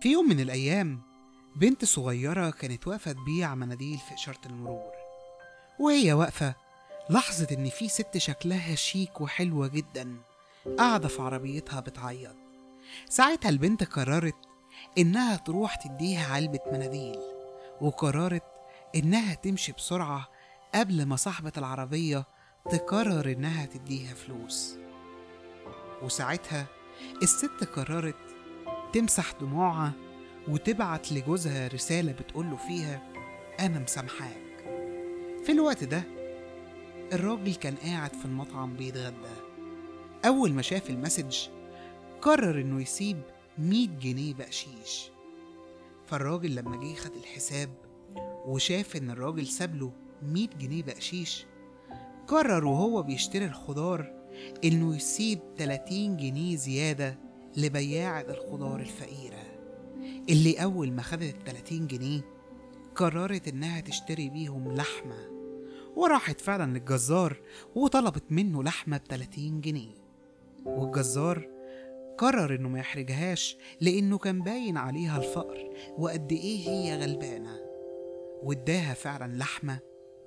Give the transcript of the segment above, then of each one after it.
في يوم من الأيام بنت صغيرة كانت واقفة تبيع مناديل في إشارة المرور. وهي واقفة لاحظت إن في ست شكلها شيك وحلوة جدا قاعدة في عربيتها بتعيط. ساعتها البنت قررت إنها تروح تديها علبة مناديل وقررت إنها تمشي بسرعة قبل ما صاحبة العربية تقرر إنها تديها فلوس. وساعتها الست قررت تمسح دموعها وتبعت لجوزها رسالة بتقوله فيها أنا مسامحاك. في الوقت ده الراجل كان قاعد في المطعم بيتغدى. أول ما شاف المسج قرر إنه يسيب 100 جنيه بقشيش. فالراجل لما جه خد الحساب وشاف إن الراجل سابله 100 جنيه بقشيش قرر وهو بيشتري الخضار إنه يسيب 30 جنيه زيادة لبياعة الخضار الفقيرة اللي أول ما خدت ال 30 جنيه قررت إنها تشتري بيهم لحمة وراحت فعلا للجزار وطلبت منه لحمة ب 30 جنيه. والجزار قرر إنه ما يحرجهاش لأنه كان باين عليها الفقر وقد إيه هي غلبانة. واداها فعلا لحمة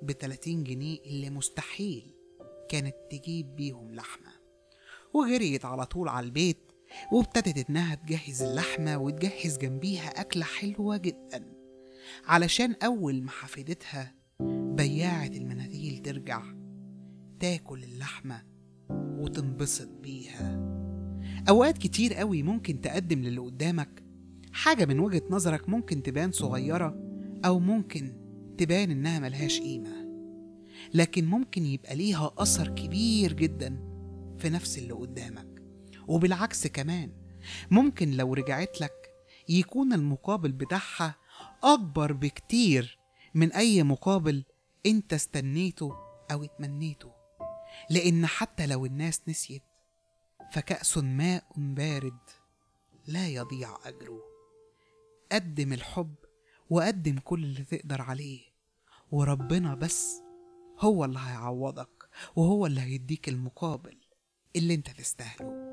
ب 30 جنيه اللي مستحيل كانت تجيب بيهم لحمة. وجريت على طول على البيت وابتدت إنها تجهز اللحمة وتجهز جنبيها أكلة حلوة جدا. علشان أول ما حفيدتها بياعة المناديل ترجع تاكل اللحمة وتنبسط بيها. أوقات كتير قوي ممكن تقدم للي قدامك حاجة من وجهة نظرك ممكن تبان صغيرة أو ممكن تبان إنها ملهاش قيمة. لكن ممكن يبقى ليها أثر كبير جدا في نفس اللي قدامك. وبالعكس كمان ممكن لو رجعت لك يكون المقابل بتاعها أكبر بكتير من أي مقابل أنت استنيته أو اتمنيته. لأن حتى لو الناس نسيت فكأس ماء بارد لا يضيع أجره. قدم الحب وقدم كل اللي تقدر عليه وربنا بس هو اللي هيعوضك وهو اللي هيديك المقابل اللي أنت تستاهله.